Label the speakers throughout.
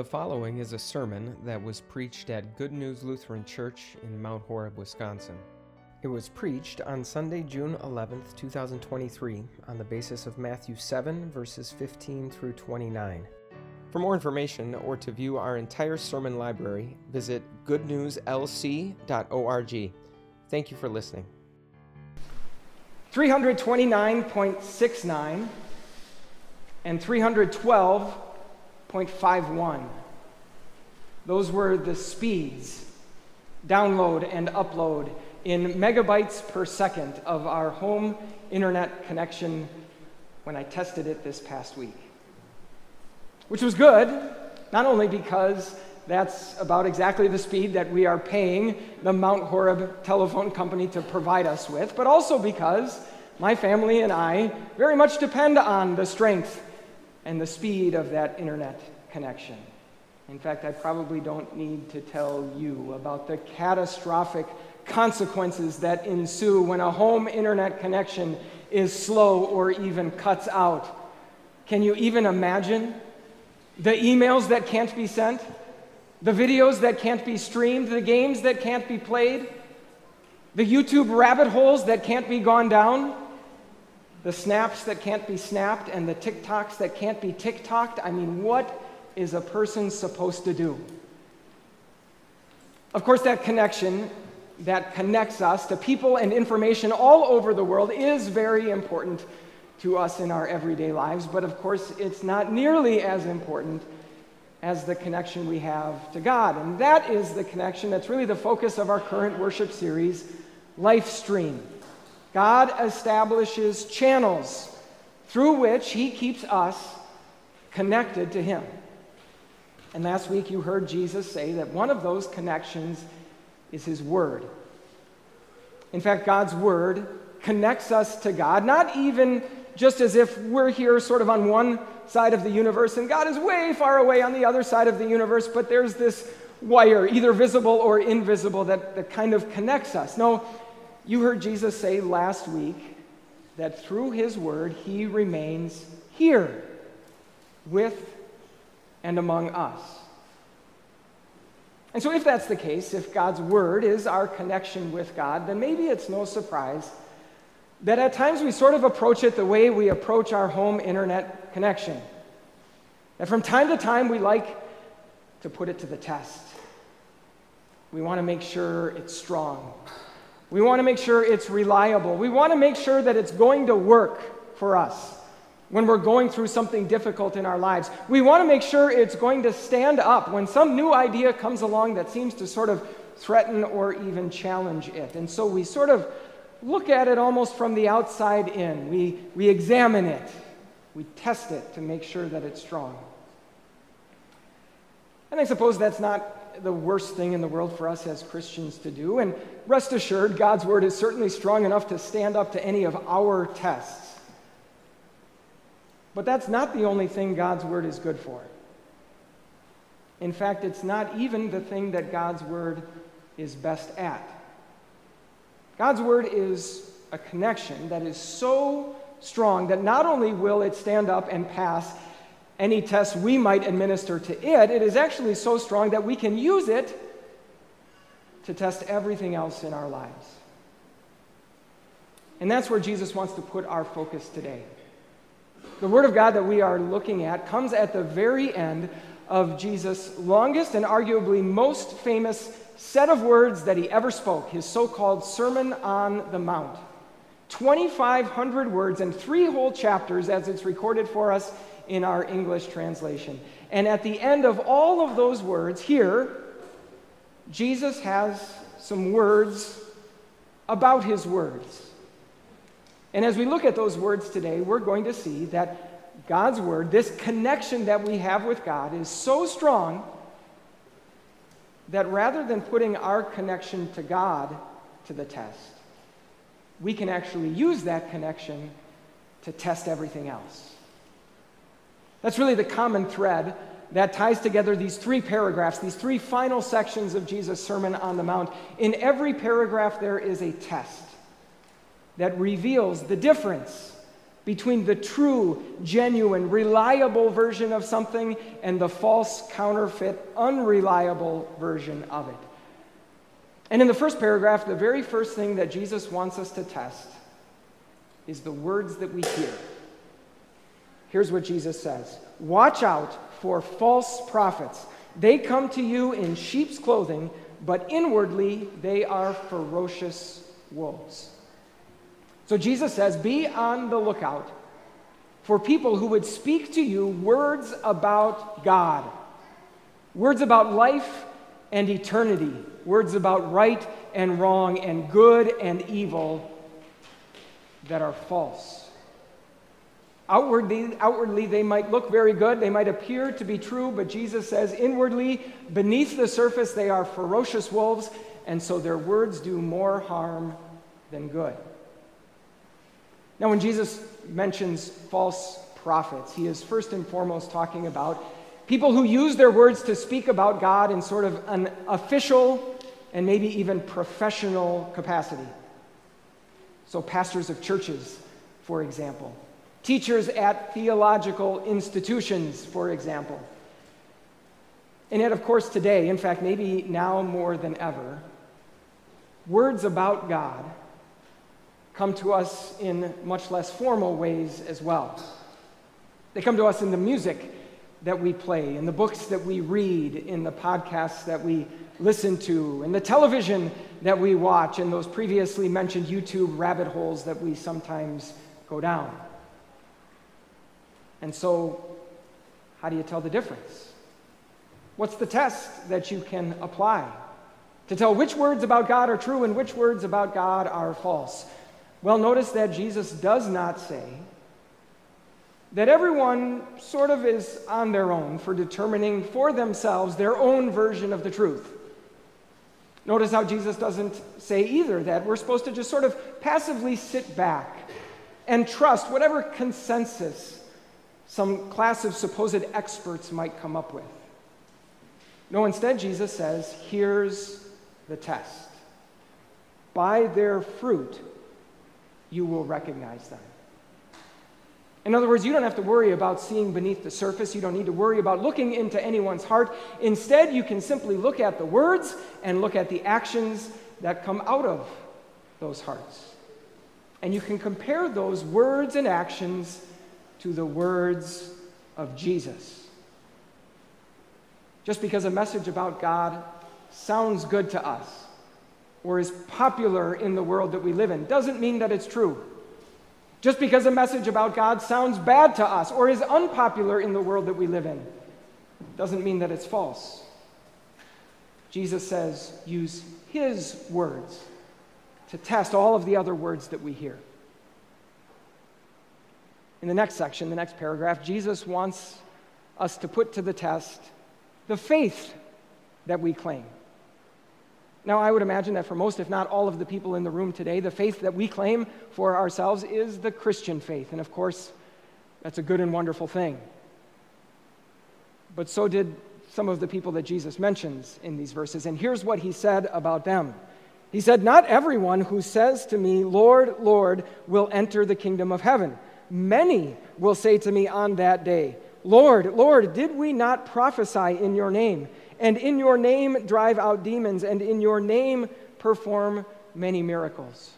Speaker 1: The following is a sermon that was preached at Good News Lutheran Church in Mount Horeb, Wisconsin. It was preached on Sunday, June 11th, 2023, on the basis of Matthew 7, verses 15 through 29. For more information or to view our entire sermon library, visit goodnewslc.org. Thank you for listening.
Speaker 2: 329.69 and 312.51. Those were the speeds, download and upload in megabytes per second of our home internet connection when I tested it this past week. Which was good, not only because that's about exactly the speed that we are paying the Mount Horeb telephone company to provide us with, but also because my family and I very much depend on the strength and the speed of that internet connection. In fact, I probably don't need to tell you about the catastrophic consequences that ensue when a home internet connection is slow or even cuts out. Can you even imagine the emails that can't be sent? The videos that can't be streamed, the games that can't be played, the YouTube rabbit holes that can't be gone down, the snaps that can't be snapped, and the TikToks that can't be TikToked. I mean, what is a person supposed to do? Of course, that connection that connects us to people and information all over the world is very important to us in our everyday lives, but of course, it's not nearly as important as the connection we have to God. And that is the connection that's really the focus of our current worship series, Lifestream. God establishes channels through which He keeps us connected to Him. And last week you heard Jesus say that one of those connections is His Word. In fact, God's Word connects us to God, not even just as if we're here sort of on one side of the universe and God is way far away on the other side of the universe, but there's this wire, either visible or invisible, that, that kind of connects us. No, you heard Jesus say last week that through his word, he remains here with and among us. And so, if that's the case, if God's word is our connection with God, then maybe it's no surprise that at times we sort of approach it the way we approach our home internet connection. That from time to time we like to put it to the test. We want to make sure it's strong. We want to make sure it's reliable. We want to make sure that it's going to work for us when we're going through something difficult in our lives. We want to make sure it's going to stand up when some new idea comes along that seems to sort of threaten or even challenge it. And so we sort of look at it almost from the outside in. We, we examine it, we test it to make sure that it's strong. And I suppose that's not the worst thing in the world for us as Christians to do. And rest assured, God's word is certainly strong enough to stand up to any of our tests. But that's not the only thing God's word is good for. In fact, it's not even the thing that God's word is best at. God's word is a connection that is so strong that not only will it stand up and pass any test we might administer to it, it is actually so strong that we can use it to test everything else in our lives. And that's where Jesus wants to put our focus today. The Word of God that we are looking at comes at the very end of Jesus' longest and arguably most famous set of words that he ever spoke, his so called Sermon on the Mount. 2,500 words and three whole chapters as it's recorded for us in our English translation. And at the end of all of those words, here, Jesus has some words about his words. And as we look at those words today, we're going to see that God's word, this connection that we have with God, is so strong that rather than putting our connection to God to the test, we can actually use that connection to test everything else. That's really the common thread that ties together these three paragraphs, these three final sections of Jesus' Sermon on the Mount. In every paragraph, there is a test that reveals the difference between the true, genuine, reliable version of something and the false, counterfeit, unreliable version of it. And in the first paragraph, the very first thing that Jesus wants us to test is the words that we hear. Here's what Jesus says Watch out for false prophets. They come to you in sheep's clothing, but inwardly they are ferocious wolves. So Jesus says, Be on the lookout for people who would speak to you words about God, words about life and eternity, words about right and wrong and good and evil that are false. Outwardly, outwardly, they might look very good, they might appear to be true, but Jesus says inwardly, beneath the surface, they are ferocious wolves, and so their words do more harm than good. Now, when Jesus mentions false prophets, he is first and foremost talking about people who use their words to speak about God in sort of an official and maybe even professional capacity. So, pastors of churches, for example, teachers at theological institutions, for example. And yet, of course, today, in fact, maybe now more than ever, words about God come to us in much less formal ways as well. They come to us in the music that we play, in the books that we read, in the podcasts that we listen to, in the television that we watch, in those previously mentioned YouTube rabbit holes that we sometimes go down. And so, how do you tell the difference? What's the test that you can apply to tell which words about God are true and which words about God are false? Well, notice that Jesus does not say that everyone sort of is on their own for determining for themselves their own version of the truth. Notice how Jesus doesn't say either that we're supposed to just sort of passively sit back and trust whatever consensus some class of supposed experts might come up with. No, instead, Jesus says, here's the test. By their fruit, you will recognize them. In other words, you don't have to worry about seeing beneath the surface. You don't need to worry about looking into anyone's heart. Instead, you can simply look at the words and look at the actions that come out of those hearts. And you can compare those words and actions to the words of Jesus. Just because a message about God sounds good to us or is popular in the world that we live in doesn't mean that it's true. Just because a message about God sounds bad to us or is unpopular in the world that we live in doesn't mean that it's false. Jesus says, use his words to test all of the other words that we hear. In the next section, the next paragraph, Jesus wants us to put to the test the faith that we claim. Now, I would imagine that for most, if not all of the people in the room today, the faith that we claim for ourselves is the Christian faith. And of course, that's a good and wonderful thing. But so did some of the people that Jesus mentions in these verses. And here's what he said about them He said, Not everyone who says to me, Lord, Lord, will enter the kingdom of heaven. Many will say to me on that day, Lord, Lord, did we not prophesy in your name? and in your name drive out demons, and in your name perform many miracles.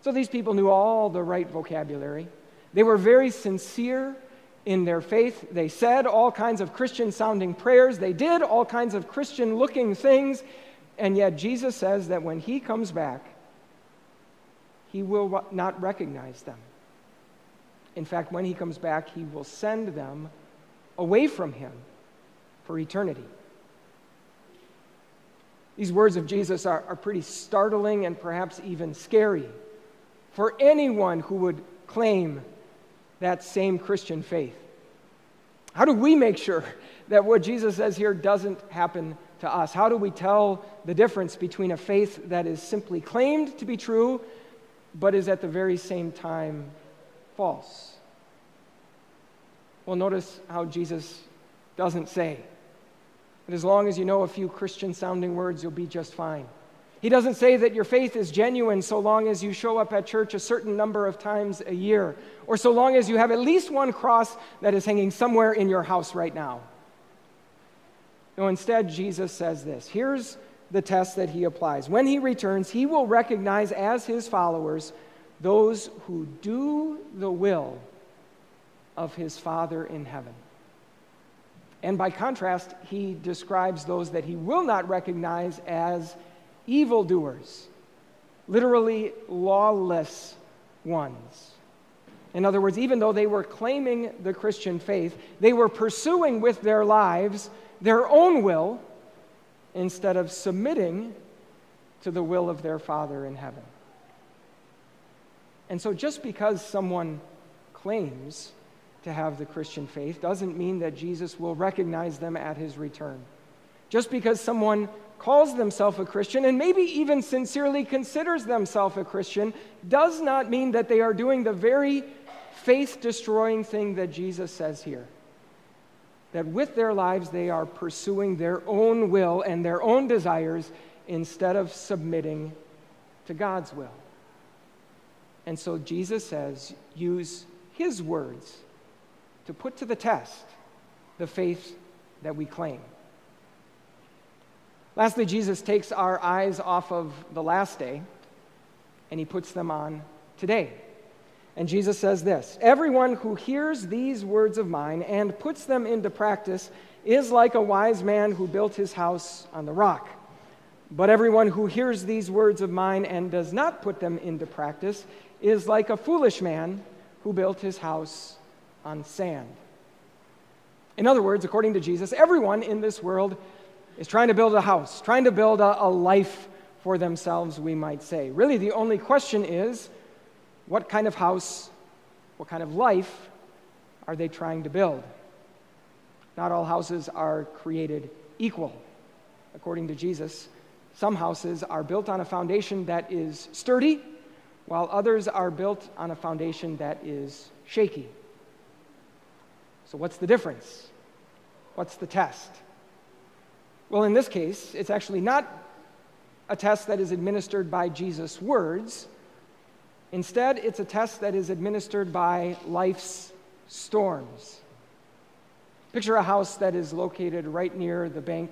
Speaker 2: So these people knew all the right vocabulary. They were very sincere in their faith. They said all kinds of Christian sounding prayers. They did all kinds of Christian looking things. And yet Jesus says that when he comes back, he will not recognize them. In fact, when he comes back, he will send them away from him for eternity. These words of Jesus are, are pretty startling and perhaps even scary for anyone who would claim that same Christian faith. How do we make sure that what Jesus says here doesn't happen to us? How do we tell the difference between a faith that is simply claimed to be true, but is at the very same time false? Well, notice how Jesus doesn't say. And as long as you know a few Christian sounding words, you'll be just fine. He doesn't say that your faith is genuine so long as you show up at church a certain number of times a year, or so long as you have at least one cross that is hanging somewhere in your house right now. No, instead, Jesus says this. Here's the test that he applies. When he returns, he will recognize as his followers those who do the will of his Father in heaven. And by contrast, he describes those that he will not recognize as evildoers, literally lawless ones. In other words, even though they were claiming the Christian faith, they were pursuing with their lives their own will instead of submitting to the will of their Father in heaven. And so, just because someone claims to have the Christian faith doesn't mean that Jesus will recognize them at his return. Just because someone calls themselves a Christian and maybe even sincerely considers themselves a Christian does not mean that they are doing the very faith destroying thing that Jesus says here. That with their lives they are pursuing their own will and their own desires instead of submitting to God's will. And so Jesus says, use his words to put to the test the faith that we claim. Lastly, Jesus takes our eyes off of the last day and he puts them on today. And Jesus says this Everyone who hears these words of mine and puts them into practice is like a wise man who built his house on the rock. But everyone who hears these words of mine and does not put them into practice is like a foolish man who built his house on sand. In other words, according to Jesus, everyone in this world is trying to build a house, trying to build a, a life for themselves, we might say. Really, the only question is what kind of house, what kind of life are they trying to build? Not all houses are created equal. According to Jesus, some houses are built on a foundation that is sturdy, while others are built on a foundation that is shaky. So, what's the difference? What's the test? Well, in this case, it's actually not a test that is administered by Jesus' words. Instead, it's a test that is administered by life's storms. Picture a house that is located right near the bank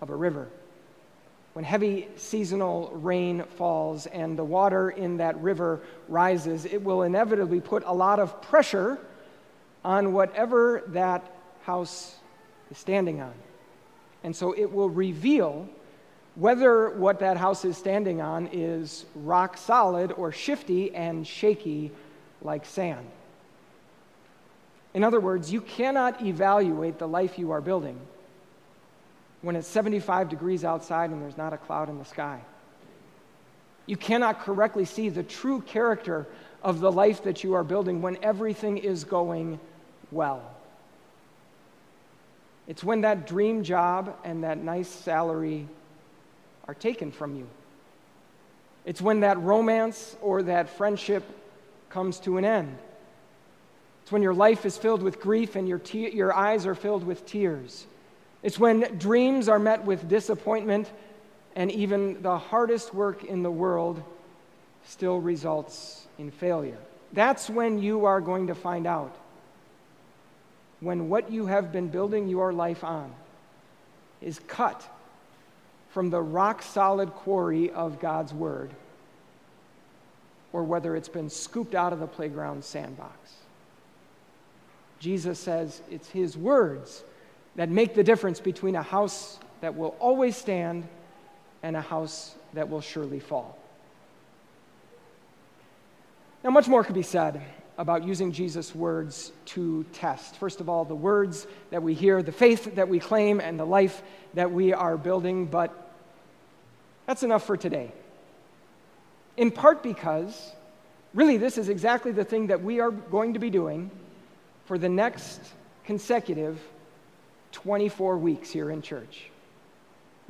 Speaker 2: of a river. When heavy seasonal rain falls and the water in that river rises, it will inevitably put a lot of pressure on whatever that house is standing on. And so it will reveal whether what that house is standing on is rock solid or shifty and shaky like sand. In other words, you cannot evaluate the life you are building when it's 75 degrees outside and there's not a cloud in the sky. You cannot correctly see the true character of the life that you are building when everything is going well. It's when that dream job and that nice salary are taken from you. It's when that romance or that friendship comes to an end. It's when your life is filled with grief and your, te- your eyes are filled with tears. It's when dreams are met with disappointment and even the hardest work in the world still results in failure. That's when you are going to find out when what you have been building your life on is cut from the rock solid quarry of God's Word, or whether it's been scooped out of the playground sandbox. Jesus says it's His words that make the difference between a house that will always stand and a house that will surely fall. Now, much more could be said about using Jesus' words to test. First of all, the words that we hear, the faith that we claim, and the life that we are building, but that's enough for today. In part because, really, this is exactly the thing that we are going to be doing for the next consecutive 24 weeks here in church.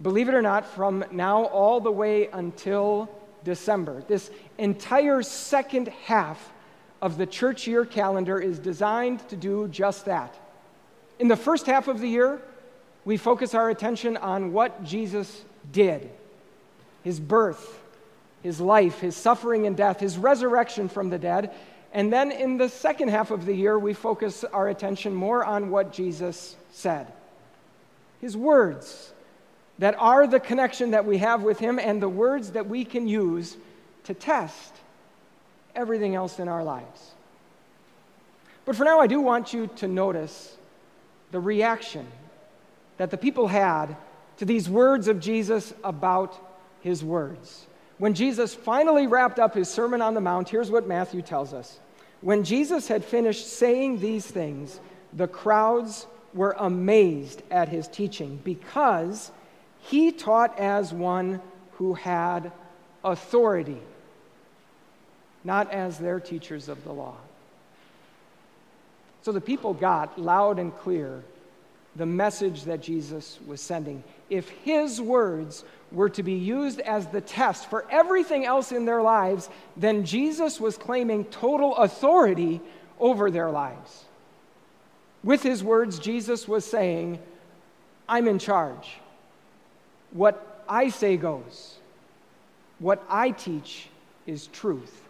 Speaker 2: Believe it or not, from now all the way until December, this entire second half of the church year calendar is designed to do just that. In the first half of the year, we focus our attention on what Jesus did his birth, his life, his suffering and death, his resurrection from the dead. And then in the second half of the year, we focus our attention more on what Jesus said his words that are the connection that we have with him and the words that we can use to test everything else in our lives. But for now, I do want you to notice the reaction that the people had to these words of Jesus about his words. When Jesus finally wrapped up his Sermon on the Mount, here's what Matthew tells us. When Jesus had finished saying these things, the crowds were amazed at his teaching because he taught as one who had authority, not as their teachers of the law. So the people got loud and clear the message that Jesus was sending. If his words were to be used as the test for everything else in their lives, then Jesus was claiming total authority over their lives. With his words, Jesus was saying, I'm in charge. What I say goes. What I teach is truth.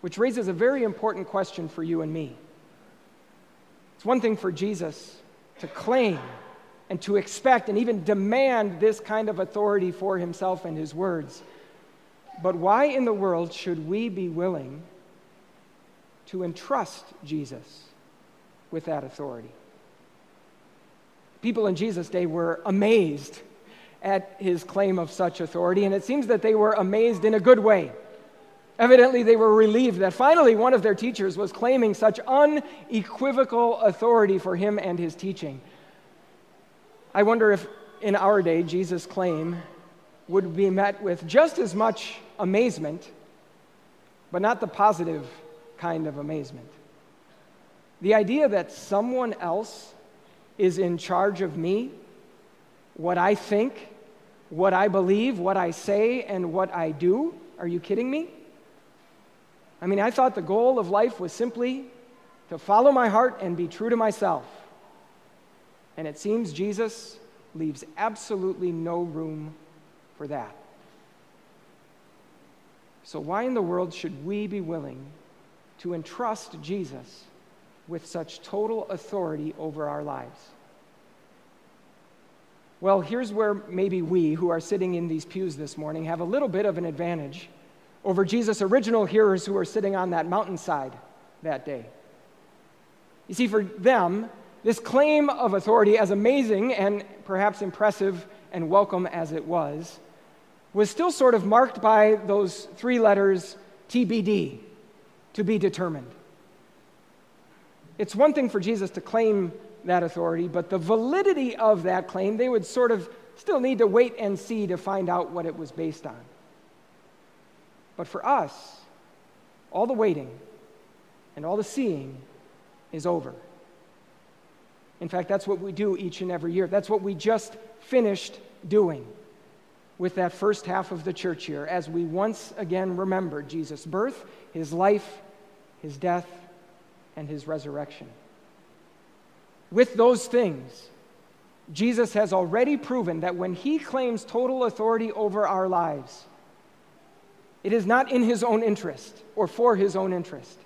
Speaker 2: Which raises a very important question for you and me. It's one thing for Jesus to claim and to expect and even demand this kind of authority for himself and his words. But why in the world should we be willing to entrust Jesus with that authority? People in Jesus' day were amazed at his claim of such authority, and it seems that they were amazed in a good way. Evidently, they were relieved that finally one of their teachers was claiming such unequivocal authority for him and his teaching. I wonder if in our day Jesus' claim would be met with just as much amazement, but not the positive kind of amazement. The idea that someone else is in charge of me, what I think, what I believe, what I say, and what I do. Are you kidding me? I mean, I thought the goal of life was simply to follow my heart and be true to myself. And it seems Jesus leaves absolutely no room for that. So, why in the world should we be willing to entrust Jesus with such total authority over our lives? Well, here's where maybe we, who are sitting in these pews this morning, have a little bit of an advantage over Jesus' original hearers who were sitting on that mountainside that day. You see, for them, this claim of authority, as amazing and perhaps impressive and welcome as it was, was still sort of marked by those three letters TBD, to be determined. It's one thing for Jesus to claim that authority, but the validity of that claim, they would sort of still need to wait and see to find out what it was based on. But for us, all the waiting and all the seeing is over. In fact, that's what we do each and every year. That's what we just finished doing with that first half of the church year as we once again remember Jesus' birth, his life, his death, and his resurrection. With those things, Jesus has already proven that when he claims total authority over our lives, it is not in his own interest or for his own interest.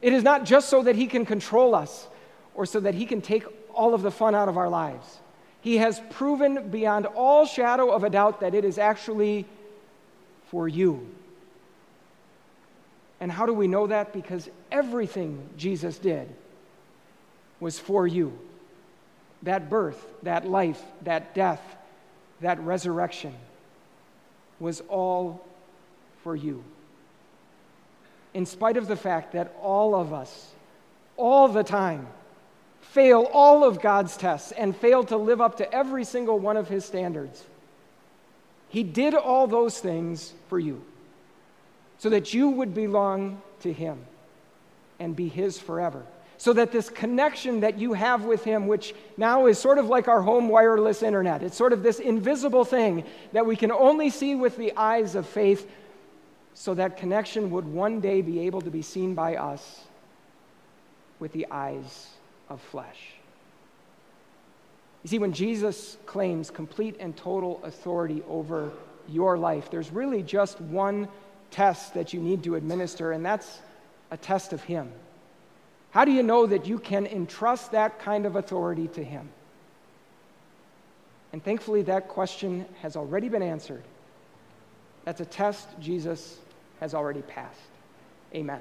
Speaker 2: It is not just so that he can control us or so that he can take all of the fun out of our lives. He has proven beyond all shadow of a doubt that it is actually for you. And how do we know that? Because everything Jesus did was for you. That birth, that life, that death, that resurrection was all for you. In spite of the fact that all of us, all the time, fail all of God's tests and fail to live up to every single one of His standards. He did all those things for you so that you would belong to Him and be His forever. So that this connection that you have with Him, which now is sort of like our home wireless internet, it's sort of this invisible thing that we can only see with the eyes of faith, so that connection would one day be able to be seen by us with the eyes of flesh. You see, when Jesus claims complete and total authority over your life, there's really just one test that you need to administer, and that's a test of Him. How do you know that you can entrust that kind of authority to Him? And thankfully, that question has already been answered. That's a test Jesus has already passed. Amen.